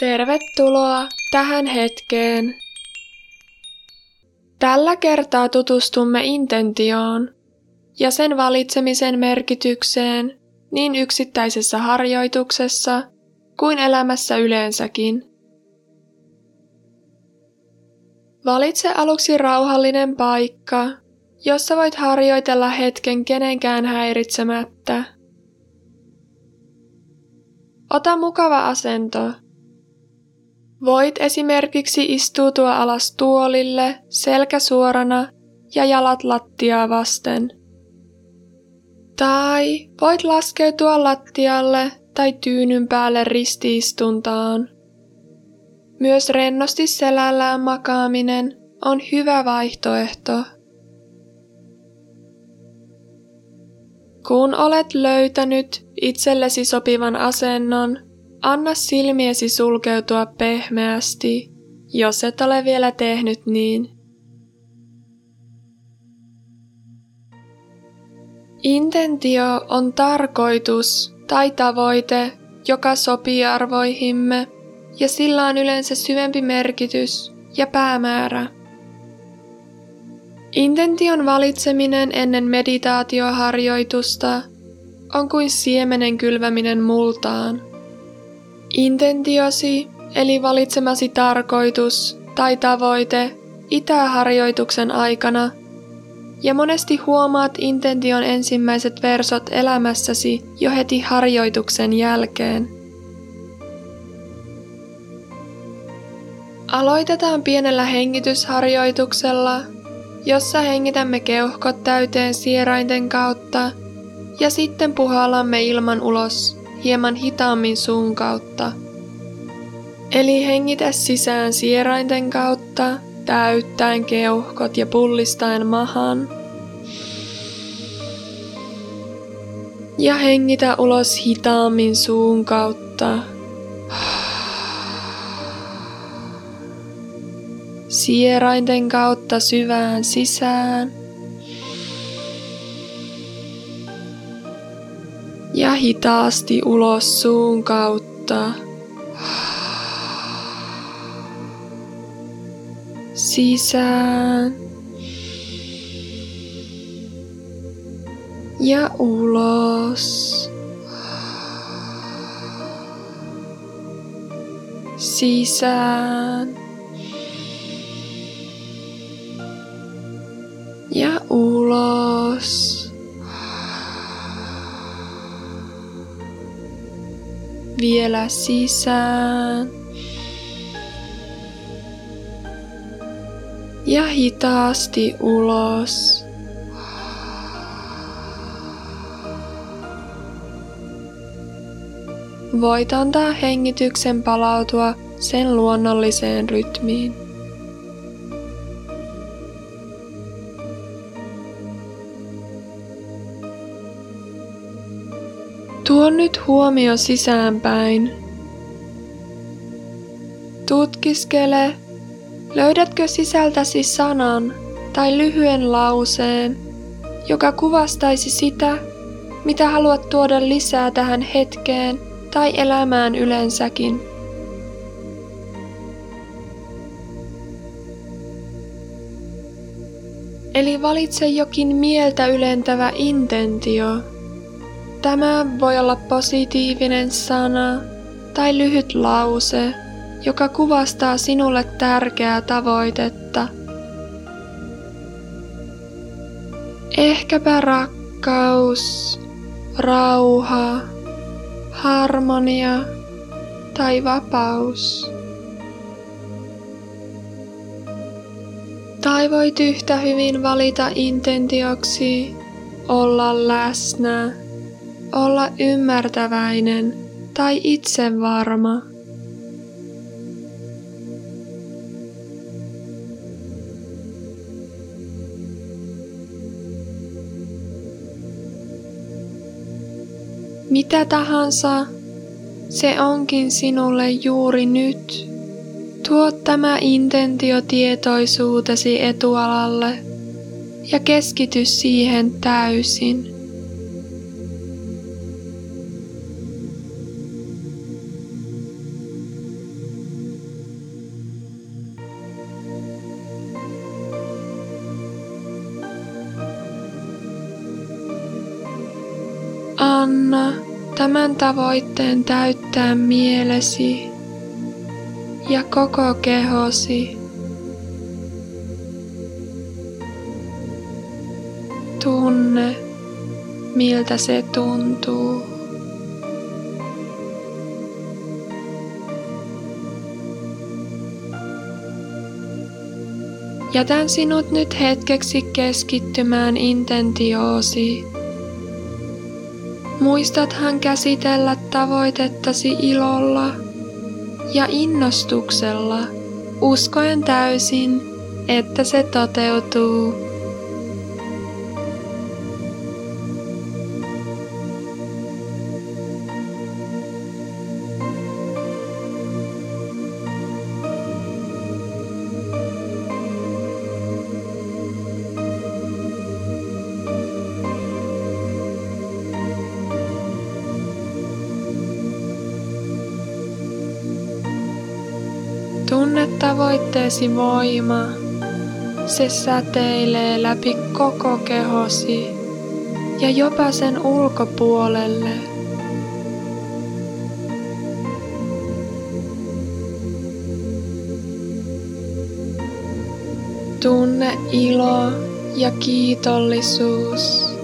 Tervetuloa tähän hetkeen. Tällä kertaa tutustumme intentioon ja sen valitsemisen merkitykseen niin yksittäisessä harjoituksessa kuin elämässä yleensäkin. Valitse aluksi rauhallinen paikka, jossa voit harjoitella hetken kenenkään häiritsemättä. Ota mukava asento Voit esimerkiksi istuutua alas tuolille selkä suorana ja jalat lattiaa vasten. Tai voit laskeutua lattialle tai tyynyn päälle ristiistuntaan. Myös rennosti selällään makaaminen on hyvä vaihtoehto. Kun olet löytänyt itsellesi sopivan asennon, Anna silmiesi sulkeutua pehmeästi, jos et ole vielä tehnyt niin. Intentio on tarkoitus tai tavoite, joka sopii arvoihimme, ja sillä on yleensä syvempi merkitys ja päämäärä. Intention valitseminen ennen meditaatioharjoitusta on kuin siemenen kylväminen multaan – Intentiosi eli valitsemasi tarkoitus tai tavoite itäharjoituksen aikana ja monesti huomaat intention ensimmäiset versot elämässäsi jo heti harjoituksen jälkeen. Aloitetaan pienellä hengitysharjoituksella, jossa hengitämme keuhkot täyteen sierainten kautta ja sitten puhallamme ilman ulos hieman hitaammin suun kautta. Eli hengitä sisään sierainten kautta, täyttäen keuhkot ja pullistaen mahan. Ja hengitä ulos hitaammin suun kautta. Sierainten kautta syvään sisään. Ja hitaasti ulos suun kautta. Sisään ja ulos. Sisään vielä sisään. Ja hitaasti ulos. Voit antaa hengityksen palautua sen luonnolliseen rytmiin. Tuo nyt huomio sisäänpäin. Tutkiskele, löydätkö sisältäsi sanan tai lyhyen lauseen, joka kuvastaisi sitä, mitä haluat tuoda lisää tähän hetkeen tai elämään yleensäkin. Eli valitse jokin mieltä ylentävä intentio. Tämä voi olla positiivinen sana tai lyhyt lause, joka kuvastaa sinulle tärkeää tavoitetta. Ehkäpä rakkaus, rauha, harmonia tai vapaus. Tai voit yhtä hyvin valita intentioksi olla läsnä olla ymmärtäväinen tai itsevarma. Mitä tahansa se onkin sinulle juuri nyt. Tuo tämä intentio tietoisuutesi etualalle ja keskity siihen täysin. Anna tämän tavoitteen täyttää mielesi ja koko kehosi. Tunne, miltä se tuntuu. Jätän sinut nyt hetkeksi keskittymään intentioosi. Muistathan käsitellä tavoitettasi ilolla ja innostuksella, uskoen täysin, että se toteutuu. Tavoitteesi voima. Se säteilee läpi koko kehosi ja jopa sen ulkopuolelle. Tunne ilo ja kiitollisuus.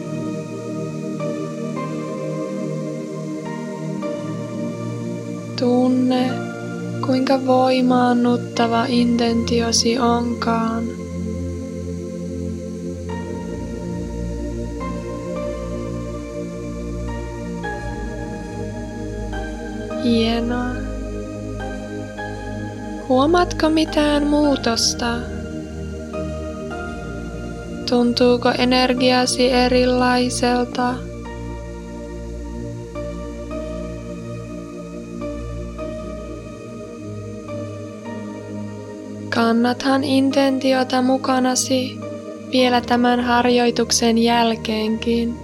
Tunne kuinka voimaannuttava intentiosi onkaan. Hienoa. Huomaatko mitään muutosta? Tuntuuko energiasi erilaiselta? Kannathan intentiota mukanasi vielä tämän harjoituksen jälkeenkin.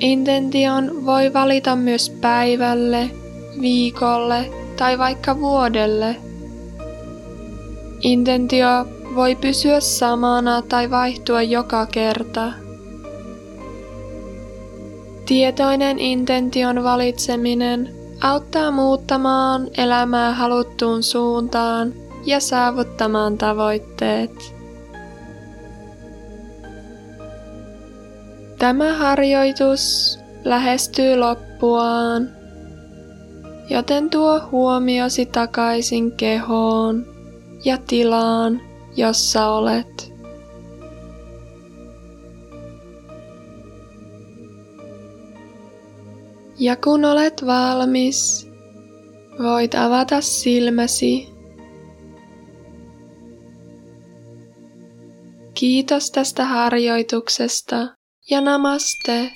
Intention voi valita myös päivälle, viikolle tai vaikka vuodelle. Intentio voi pysyä samana tai vaihtua joka kerta. Tietoinen intention valitseminen auttaa muuttamaan elämää haluttuun suuntaan ja saavuttamaan tavoitteet. Tämä harjoitus lähestyy loppuaan, joten tuo huomiosi takaisin kehoon ja tilaan, jossa olet. Ja kun olet valmis, voit avata silmäsi Kiitos tästä harjoituksesta ja namaste.